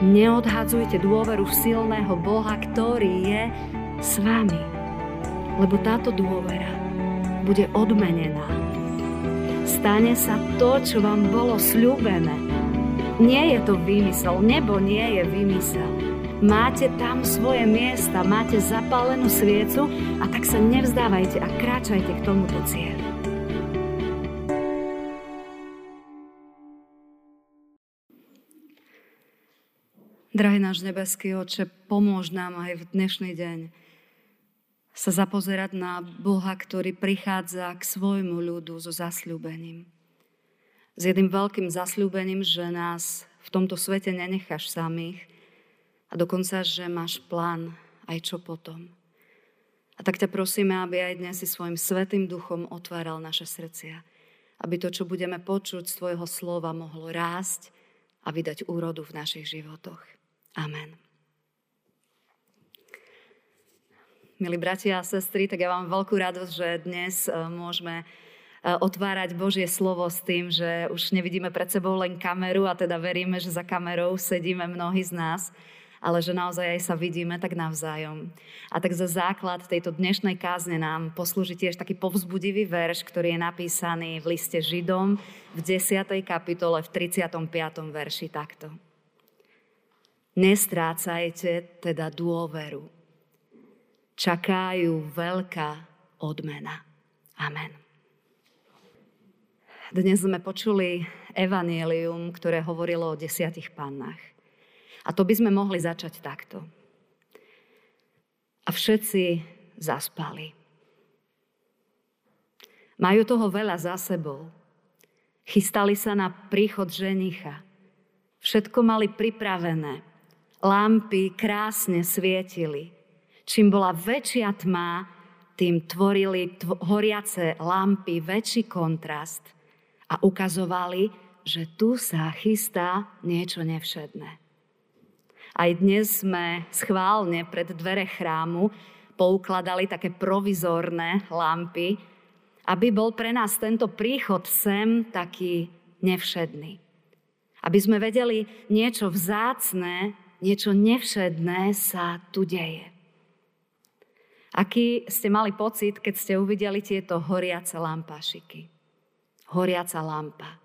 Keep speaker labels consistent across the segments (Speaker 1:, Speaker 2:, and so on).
Speaker 1: Neodhadzujte dôveru v silného Boha, ktorý je s vami. Lebo táto dôvera bude odmenená. Stane sa to, čo vám bolo sľúbené. Nie je to vymysel, nebo nie je vymysel. Máte tam svoje miesta, máte zapálenú sviecu a tak sa nevzdávajte a kráčajte k tomuto cieľu. Drahý náš nebeský oče, pomôž nám aj v dnešný deň sa zapozerať na Boha, ktorý prichádza k svojmu ľudu so zasľúbením. S jedným veľkým zasľúbením, že nás v tomto svete nenecháš samých a dokonca, že máš plán aj čo potom. A tak ťa prosíme, aby aj dnes si svojim svetým duchom otváral naše srdcia. Aby to, čo budeme počuť z tvojho slova, mohlo rásť a vydať úrodu v našich životoch. Amen. Milí bratia a sestry, tak ja mám veľkú radosť, že dnes e, môžeme e, otvárať Božie slovo s tým, že už nevidíme pred sebou len kameru a teda veríme, že za kamerou sedíme mnohí z nás, ale že naozaj aj sa vidíme tak navzájom. A tak za základ tejto dnešnej kázne nám poslúži tiež taký povzbudivý verš, ktorý je napísaný v liste Židom v 10. kapitole v 35. verši takto. Nestrácajte teda dôveru. Čakajú veľká odmena. Amen. Dnes sme počuli evanielium, ktoré hovorilo o desiatich pannách. A to by sme mohli začať takto. A všetci zaspali. Majú toho veľa za sebou. Chystali sa na príchod ženicha. Všetko mali pripravené lampy krásne svietili. Čím bola väčšia tma, tým tvorili tvo- horiace lampy väčší kontrast a ukazovali, že tu sa chystá niečo nevšedné. Aj dnes sme schválne pred dvere chrámu poukladali také provizorné lampy, aby bol pre nás tento príchod sem taký nevšedný. Aby sme vedeli niečo vzácne niečo nevšedné sa tu deje. Aký ste mali pocit, keď ste uvideli tieto horiace lampašiky? Horiaca lampa,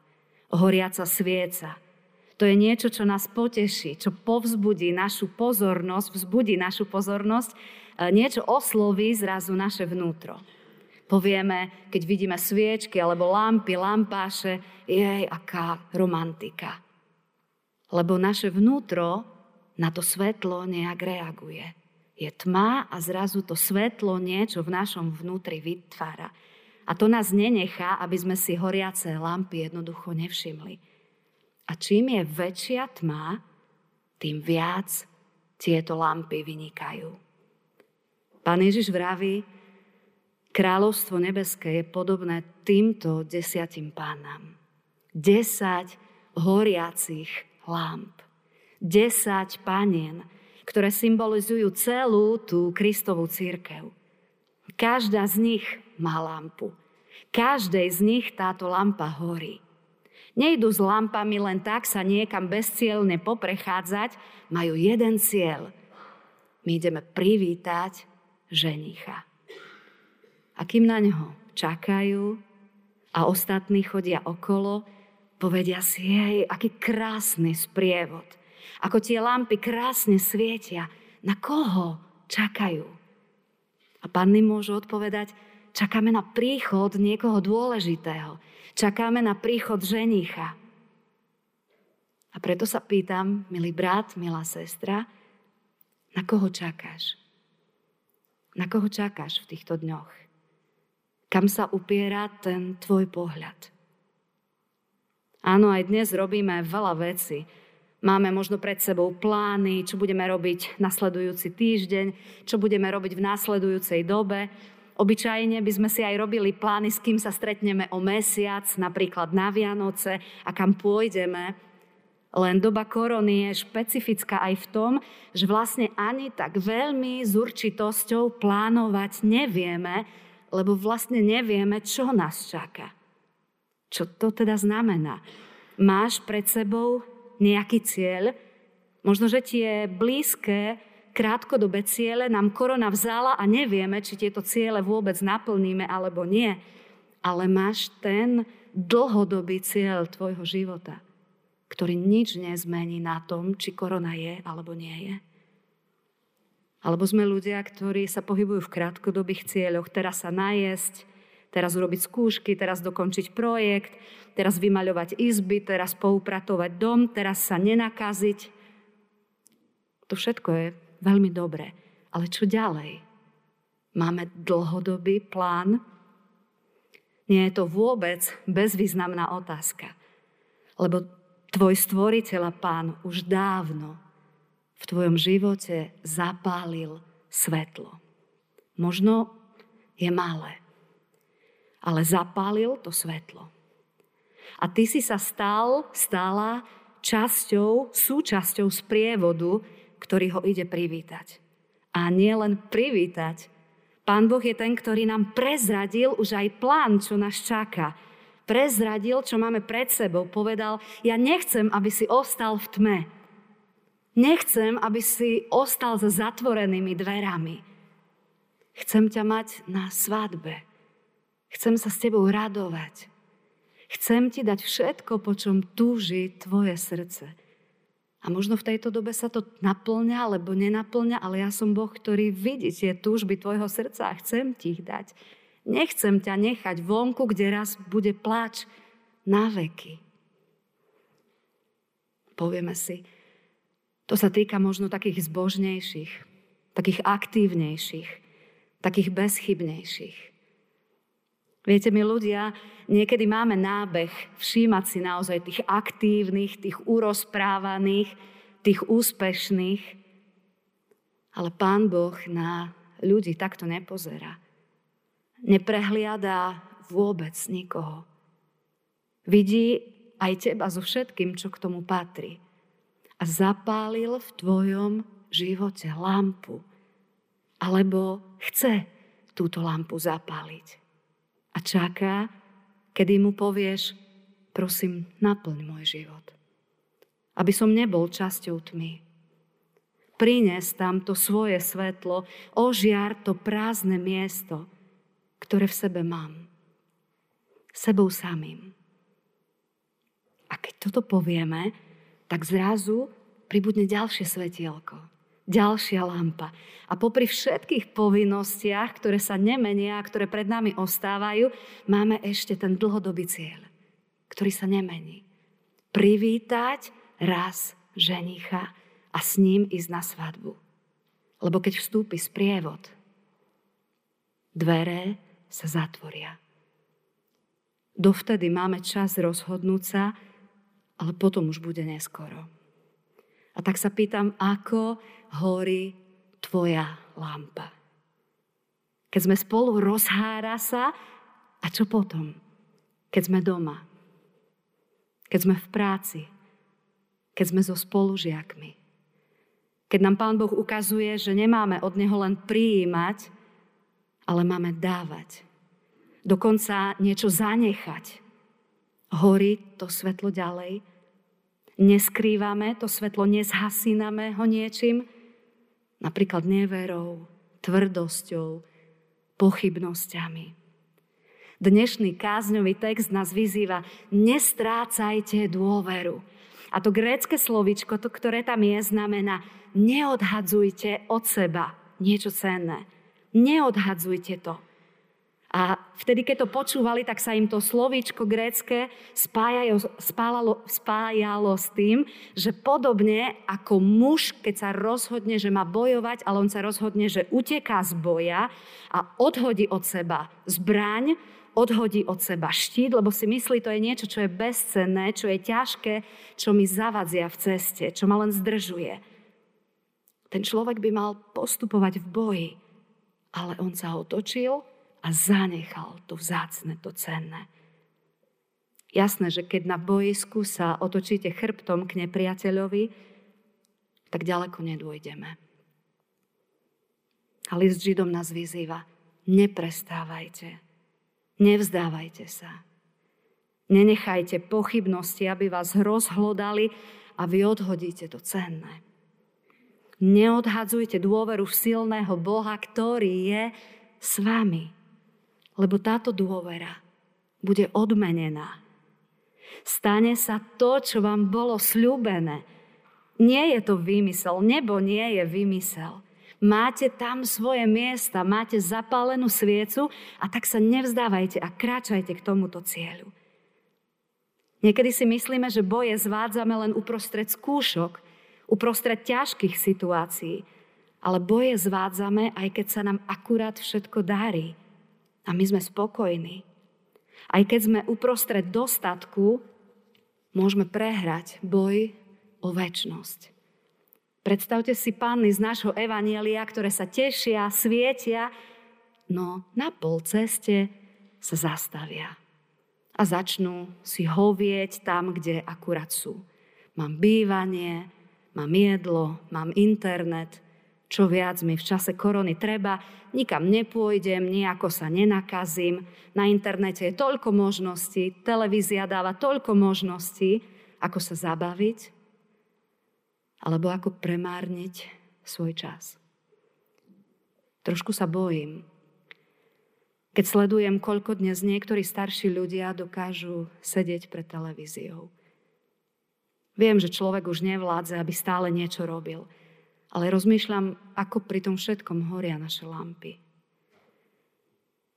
Speaker 1: horiaca svieca. To je niečo, čo nás poteší, čo povzbudí našu pozornosť, vzbudí našu pozornosť, e, niečo osloví zrazu naše vnútro. Povieme, keď vidíme sviečky alebo lampy, lampáše, jej, aká romantika. Lebo naše vnútro na to svetlo nejak reaguje. Je tma a zrazu to svetlo niečo v našom vnútri vytvára. A to nás nenechá, aby sme si horiace lampy jednoducho nevšimli. A čím je väčšia tma, tým viac tieto lampy vynikajú. Pán Ježiš vraví, kráľovstvo nebeské je podobné týmto desiatim pánam. Desať horiacich lamp. 10 panien, ktoré symbolizujú celú tú Kristovú církev. Každá z nich má lampu. Každej z nich táto lampa horí. Nejdu s lampami len tak sa niekam bezcielne poprechádzať, majú jeden cieľ. My ideme privítať ženicha. A kým na ňo čakajú a ostatní chodia okolo, povedia si, jej, aký krásny sprievod – ako tie lampy krásne svietia. Na koho čakajú? A panny môžu odpovedať, čakáme na príchod niekoho dôležitého. Čakáme na príchod ženicha. A preto sa pýtam, milý brat, milá sestra, na koho čakáš? Na koho čakáš v týchto dňoch? Kam sa upiera ten tvoj pohľad? Áno, aj dnes robíme veľa vecí, Máme možno pred sebou plány, čo budeme robiť nasledujúci týždeň, čo budeme robiť v následujúcej dobe. Obyčajne by sme si aj robili plány, s kým sa stretneme o mesiac, napríklad na Vianoce a kam pôjdeme. Len doba korony je špecifická aj v tom, že vlastne ani tak veľmi s určitosťou plánovať nevieme, lebo vlastne nevieme, čo nás čaká. Čo to teda znamená? Máš pred sebou nejaký cieľ, Možno, že tie blízke, krátkodobé ciele nám korona vzala a nevieme, či tieto ciele vôbec naplníme alebo nie. Ale máš ten dlhodobý cieľ tvojho života, ktorý nič nezmení na tom, či korona je alebo nie je. Alebo sme ľudia, ktorí sa pohybujú v krátkodobých cieľoch, teraz sa najesť, teraz urobiť skúšky, teraz dokončiť projekt, teraz vymaľovať izby, teraz poupratovať dom, teraz sa nenakaziť. To všetko je veľmi dobré. Ale čo ďalej? Máme dlhodobý plán? Nie je to vôbec bezvýznamná otázka. Lebo tvoj stvoriteľ a pán už dávno v tvojom živote zapálil svetlo. Možno je malé, ale zapálil to svetlo. A ty si sa stal, stala časťou, súčasťou sprievodu, ktorý ho ide privítať. A nie len privítať. Pán Boh je ten, ktorý nám prezradil už aj plán, čo nás čaká. Prezradil, čo máme pred sebou. Povedal, ja nechcem, aby si ostal v tme. Nechcem, aby si ostal za zatvorenými dverami. Chcem ťa mať na svadbe. Chcem sa s tebou radovať. Chcem ti dať všetko, po čom túži tvoje srdce. A možno v tejto dobe sa to naplňa, alebo nenaplňa, ale ja som Boh, ktorý vidí tie túžby tvojho srdca a chcem ti ich dať. Nechcem ťa nechať vonku, kde raz bude pláč na veky. Povieme si, to sa týka možno takých zbožnejších, takých aktívnejších, takých bezchybnejších. Viete, my ľudia niekedy máme nábeh všímať si naozaj tých aktívnych, tých urozprávaných, tých úspešných. Ale Pán Boh na ľudí takto nepozerá. Neprehliada vôbec nikoho. Vidí aj teba so všetkým, čo k tomu patrí. A zapálil v tvojom živote lampu. Alebo chce túto lampu zapáliť a čaká, kedy mu povieš, prosím, naplň môj život. Aby som nebol časťou tmy. Prines tam to svoje svetlo, ožiar to prázdne miesto, ktoré v sebe mám. Sebou samým. A keď toto povieme, tak zrazu pribudne ďalšie svetielko ďalšia lampa. A popri všetkých povinnostiach, ktoré sa nemenia, ktoré pred nami ostávajú, máme ešte ten dlhodobý cieľ, ktorý sa nemení. Privítať raz ženicha a s ním ísť na svadbu. Lebo keď vstúpi sprievod, dvere sa zatvoria. Dovtedy máme čas rozhodnúť sa, ale potom už bude neskoro. A tak sa pýtam, ako horí tvoja lampa. Keď sme spolu, rozhára sa a čo potom? Keď sme doma, keď sme v práci, keď sme so spolužiakmi. Keď nám Pán Boh ukazuje, že nemáme od Neho len prijímať, ale máme dávať. Dokonca niečo zanechať. Horí to svetlo ďalej, neskrývame, to svetlo nezhasíname ho niečím, napríklad neverou, tvrdosťou, pochybnosťami. Dnešný kázňový text nás vyzýva, nestrácajte dôveru. A to grécke slovičko, to, ktoré tam je, znamená, neodhadzujte od seba niečo cenné. Neodhadzujte to. A vtedy, keď to počúvali, tak sa im to slovíčko grécke spájalo, spájalo, spájalo s tým, že podobne ako muž, keď sa rozhodne, že má bojovať, ale on sa rozhodne, že uteká z boja a odhodí od seba zbraň, odhodí od seba štít, lebo si myslí, to je niečo, čo je bezcenné, čo je ťažké, čo mi zavadzia v ceste, čo ma len zdržuje. Ten človek by mal postupovať v boji, ale on sa otočil a zanechal to vzácne, to cenné. Jasné, že keď na bojisku sa otočíte chrbtom k nepriateľovi, tak ďaleko nedôjdeme. A list Židom nás vyzýva, neprestávajte, nevzdávajte sa. Nenechajte pochybnosti, aby vás rozhlodali a vy odhodíte to cenné. Neodhadzujte dôveru v silného Boha, ktorý je s vami. Lebo táto dôvera bude odmenená. Stane sa to, čo vám bolo sľúbené. Nie je to vymysel, nebo nie je vymysel. Máte tam svoje miesta, máte zapálenú sviecu a tak sa nevzdávajte a kráčajte k tomuto cieľu. Niekedy si myslíme, že boje zvádzame len uprostred skúšok, uprostred ťažkých situácií, ale boje zvádzame, aj keď sa nám akurát všetko darí. A my sme spokojní. Aj keď sme uprostred dostatku, môžeme prehrať boj o väčnosť. Predstavte si panny z nášho evanielia, ktoré sa tešia, svietia, no na pol ceste sa zastavia a začnú si hovieť tam, kde akurát sú. Mám bývanie, mám jedlo, mám internet, čo viac mi v čase korony treba, nikam nepôjdem, nejako sa nenakazím, na internete je toľko možností, televízia dáva toľko možností, ako sa zabaviť, alebo ako premárniť svoj čas. Trošku sa bojím, keď sledujem, koľko dnes niektorí starší ľudia dokážu sedieť pred televíziou. Viem, že človek už nevládze, aby stále niečo robil, ale rozmýšľam, ako pri tom všetkom horia naše lampy.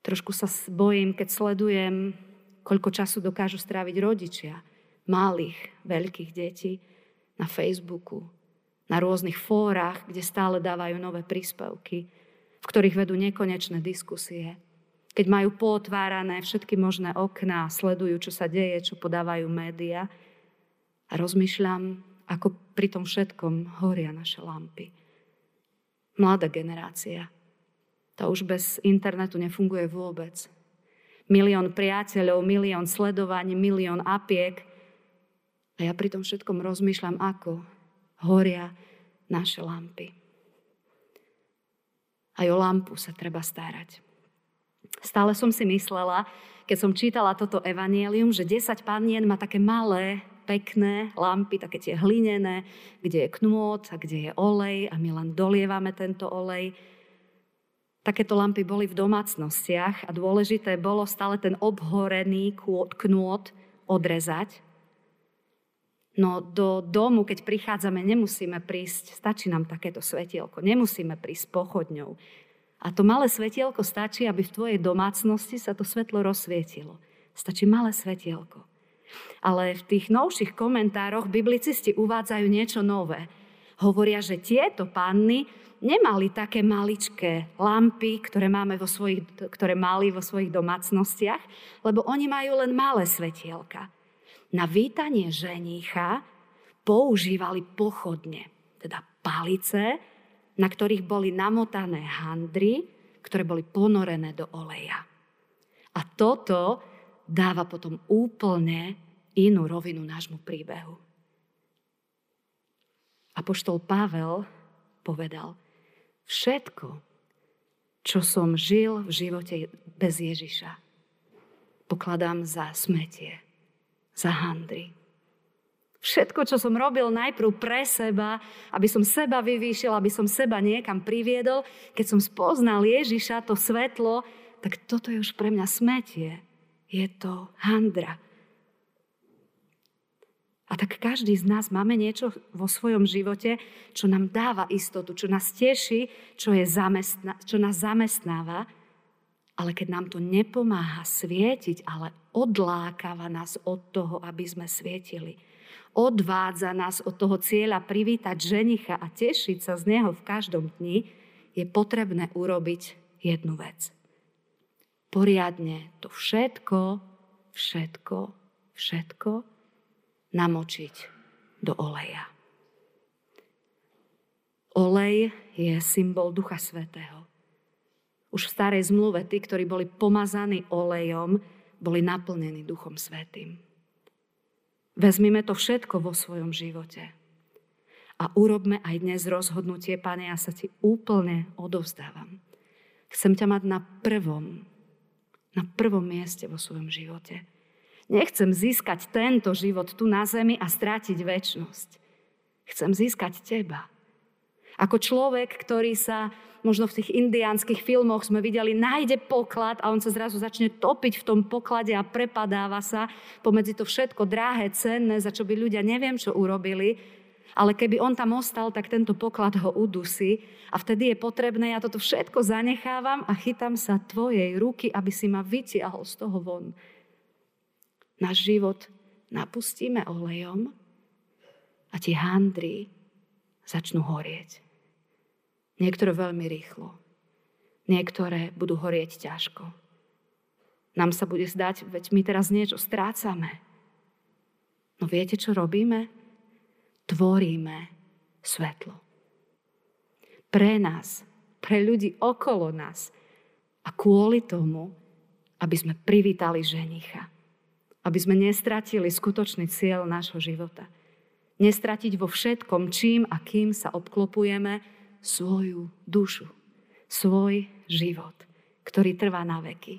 Speaker 1: Trošku sa bojím, keď sledujem, koľko času dokážu stráviť rodičia, malých, veľkých detí, na Facebooku, na rôznych fórach, kde stále dávajú nové príspevky, v ktorých vedú nekonečné diskusie. Keď majú potvárané všetky možné okná, sledujú, čo sa deje, čo podávajú média a rozmýšľam, ako pri tom všetkom horia naše lampy. Mladá generácia. To už bez internetu nefunguje vôbec. Milión priateľov, milión sledovaní, milión apiek. A ja pri tom všetkom rozmýšľam, ako horia naše lampy. Aj o lampu sa treba starať. Stále som si myslela, keď som čítala toto evanielium, že 10 panien má také malé, pekné lampy, také tie hlinené, kde je knôt a kde je olej a my len dolievame tento olej. Takéto lampy boli v domácnostiach a dôležité bolo stále ten obhorený knôt odrezať No do domu, keď prichádzame, nemusíme prísť, stačí nám takéto svetielko, nemusíme prísť pochodňou. A to malé svetielko stačí, aby v tvojej domácnosti sa to svetlo rozsvietilo. Stačí malé svetielko. Ale v tých novších komentároch biblicisti uvádzajú niečo nové. Hovoria, že tieto panny nemali také maličké lampy, ktoré, máme vo svojich, ktoré mali vo svojich domácnostiach, lebo oni majú len malé svetielka na vítanie ženícha používali pochodne, teda palice, na ktorých boli namotané handry, ktoré boli ponorené do oleja. A toto dáva potom úplne inú rovinu nášmu príbehu. Apoštol Pavel povedal, všetko, čo som žil v živote bez Ježiša, pokladám za smetie za handry. Všetko, čo som robil najprv pre seba, aby som seba vyvýšil, aby som seba niekam priviedol, keď som spoznal Ježiša, to svetlo, tak toto je už pre mňa smetie. Je to handra. A tak každý z nás máme niečo vo svojom živote, čo nám dáva istotu, čo nás teší, čo, je zamestna, čo nás zamestnáva ale keď nám to nepomáha svietiť, ale odlákava nás od toho, aby sme svietili. Odvádza nás od toho cieľa privítať ženicha a tešiť sa z neho v každom dni, je potrebné urobiť jednu vec. Poriadne to všetko, všetko, všetko namočiť do oleja. Olej je symbol Ducha Svetého. Už v starej zmluve tí, ktorí boli pomazaní olejom, boli naplnení Duchom Svetým. Vezmime to všetko vo svojom živote. A urobme aj dnes rozhodnutie, Pane, ja sa Ti úplne odovzdávam. Chcem ťa mať na prvom, na prvom mieste vo svojom živote. Nechcem získať tento život tu na zemi a strátiť väčnosť. Chcem získať Teba. Ako človek, ktorý sa možno v tých indiánskych filmoch sme videli, nájde poklad a on sa zrazu začne topiť v tom poklade a prepadáva sa pomedzi to všetko drahé, cenné, za čo by ľudia neviem čo urobili, ale keby on tam ostal, tak tento poklad ho udusí a vtedy je potrebné, ja toto všetko zanechávam a chytám sa tvojej ruky, aby si ma vytiahol z toho von. Náš život napustíme olejom a tie handry začnú horieť. Niektoré veľmi rýchlo. Niektoré budú horieť ťažko. Nám sa bude zdať, veď my teraz niečo strácame. No viete, čo robíme? Tvoríme svetlo. Pre nás, pre ľudí okolo nás a kvôli tomu, aby sme privítali ženicha. Aby sme nestratili skutočný cieľ nášho života. Nestratiť vo všetkom, čím a kým sa obklopujeme, svoju dušu, svoj život, ktorý trvá na veky.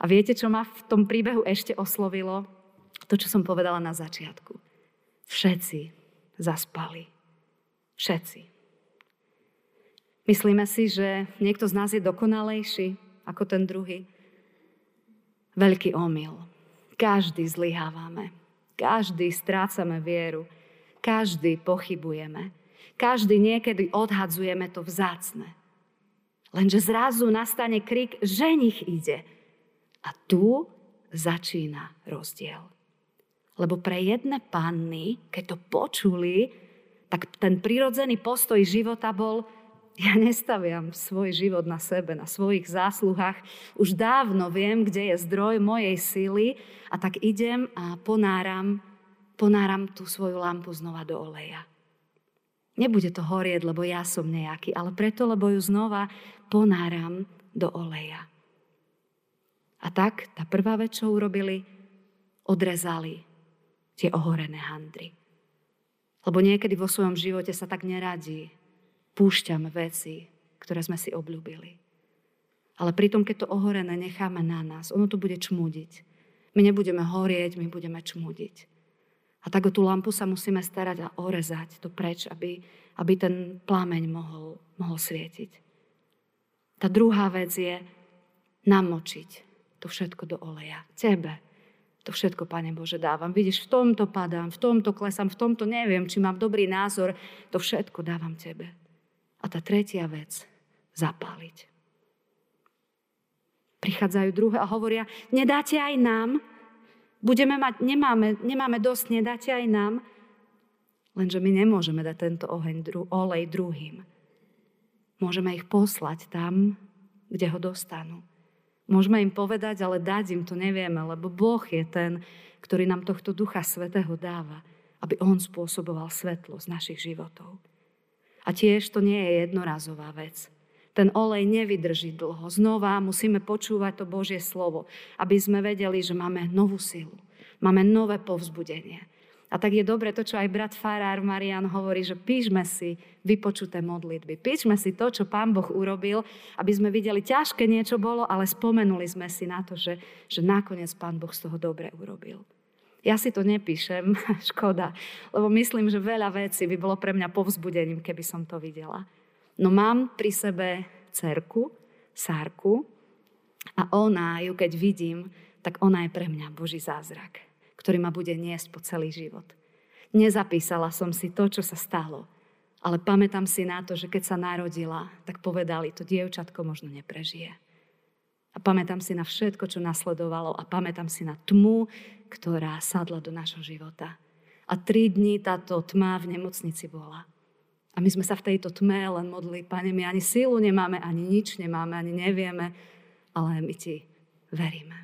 Speaker 1: A viete, čo ma v tom príbehu ešte oslovilo? To, čo som povedala na začiatku. Všetci zaspali. Všetci. Myslíme si, že niekto z nás je dokonalejší ako ten druhý. Veľký omyl. Každý zlyhávame. Každý strácame vieru. Každý pochybujeme. Každý niekedy odhadzujeme to vzácne. Lenže zrazu nastane krik, ženich ide. A tu začína rozdiel. Lebo pre jedné panny, keď to počuli, tak ten prirodzený postoj života bol, ja nestaviam svoj život na sebe, na svojich zásluhách. Už dávno viem, kde je zdroj mojej síly a tak idem a ponáram, ponáram tú svoju lampu znova do oleja. Nebude to horieť, lebo ja som nejaký, ale preto, lebo ju znova ponáram do oleja. A tak tá prvá vec, čo urobili, odrezali tie ohorené handry. Lebo niekedy vo svojom živote sa tak neradí. Púšťame veci, ktoré sme si obľúbili. Ale pritom, keď to ohorené necháme na nás, ono to bude čmudiť. My nebudeme horieť, my budeme čmudiť. A tak o tú lampu sa musíme starať a orezať to preč, aby, aby ten plameň mohol, mohol svietiť. Tá druhá vec je namočiť to všetko do oleja. Tebe. To všetko, Pane Bože, dávam. Vidíš, v tomto padám, v tomto klesám, v tomto neviem, či mám dobrý názor. To všetko dávam Tebe. A tá tretia vec, zapáliť. Prichádzajú druhé a hovoria, nedáte aj nám? budeme mať, nemáme, nemáme dosť, nedáte aj nám. Lenže my nemôžeme dať tento oheň, dru, olej druhým. Môžeme ich poslať tam, kde ho dostanú. Môžeme im povedať, ale dať im to nevieme, lebo Boh je ten, ktorý nám tohto Ducha Svetého dáva, aby On spôsoboval svetlo z našich životov. A tiež to nie je jednorazová vec ten olej nevydrží dlho. Znova musíme počúvať to Božie slovo, aby sme vedeli, že máme novú silu, máme nové povzbudenie. A tak je dobre to, čo aj brat Farár Marian hovorí, že píšme si vypočuté modlitby. Píšme si to, čo Pán Boh urobil, aby sme videli, ťažké niečo bolo, ale spomenuli sme si na to, že, že nakoniec Pán Boh z toho dobre urobil. Ja si to nepíšem, škoda, lebo myslím, že veľa vecí by bolo pre mňa povzbudením, keby som to videla. No mám pri sebe cerku, Sárku a ona ju keď vidím, tak ona je pre mňa Boží zázrak, ktorý ma bude niesť po celý život. Nezapísala som si to, čo sa stalo, ale pamätám si na to, že keď sa narodila, tak povedali, to dievčatko možno neprežije. A pamätám si na všetko, čo nasledovalo a pamätám si na tmu, ktorá sadla do našho života. A tri dní táto tma v nemocnici bola. A my sme sa v tejto tme len modli, Pane, my ani sílu nemáme, ani nič nemáme, ani nevieme, ale my Ti veríme.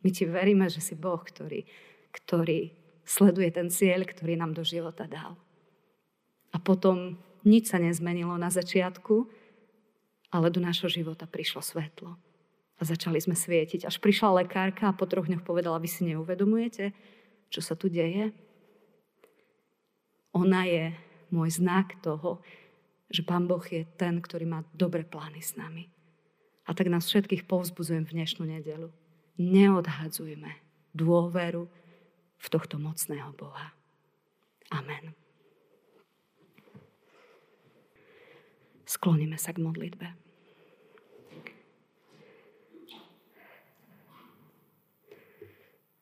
Speaker 1: My Ti veríme, že si Boh, ktorý, ktorý sleduje ten cieľ, ktorý nám do života dal. A potom nič sa nezmenilo na začiatku, ale do nášho života prišlo svetlo. A začali sme svietiť. Až prišla lekárka a po troch dňoch povedala, vy si neuvedomujete, čo sa tu deje? Ona je môj znak toho, že Pán Boh je ten, ktorý má dobré plány s nami. A tak nás všetkých povzbudzujem v dnešnú nedelu. Neodhadzujme dôveru v tohto mocného Boha. Amen. Skloníme sa k modlitbe.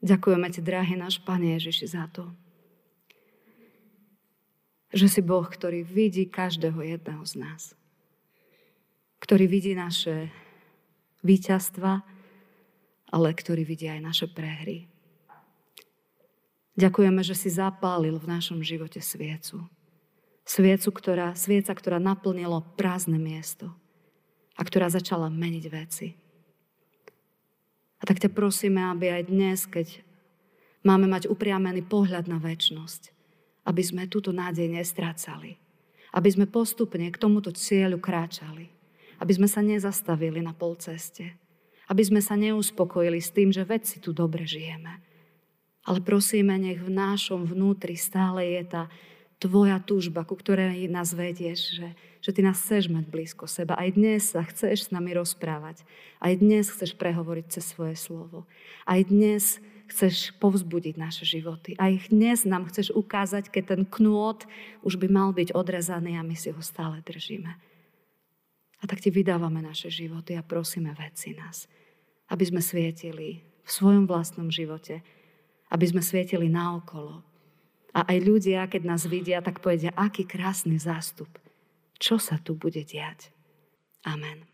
Speaker 1: Ďakujeme Ti, drahý náš Pane Ježiši, za to, že si Boh, ktorý vidí každého jedného z nás. Ktorý vidí naše víťazstva, ale ktorý vidí aj naše prehry. Ďakujeme, že si zapálil v našom živote sviecu. Sviecu, ktorá, svieca, ktorá naplnilo prázdne miesto a ktorá začala meniť veci. A tak ťa prosíme, aby aj dnes, keď máme mať upriamený pohľad na väčnosť, aby sme túto nádej nestrácali. Aby sme postupne k tomuto cieľu kráčali. Aby sme sa nezastavili na pol ceste. Aby sme sa neuspokojili s tým, že veci tu dobre žijeme. Ale prosíme, nech v našom vnútri stále je tá tvoja túžba, ku ktorej nás vedieš, že, že ty nás chceš mať blízko seba. Aj dnes sa chceš s nami rozprávať. Aj dnes chceš prehovoriť cez svoje slovo. Aj dnes chceš povzbudiť naše životy. Aj dnes nám chceš ukázať, keď ten knôt už by mal byť odrezaný a my si ho stále držíme. A tak ti vydávame naše životy a prosíme veci nás, aby sme svietili v svojom vlastnom živote, aby sme svietili naokolo, a aj ľudia, keď nás vidia, tak povedia, aký krásny zástup. Čo sa tu bude diať? Amen.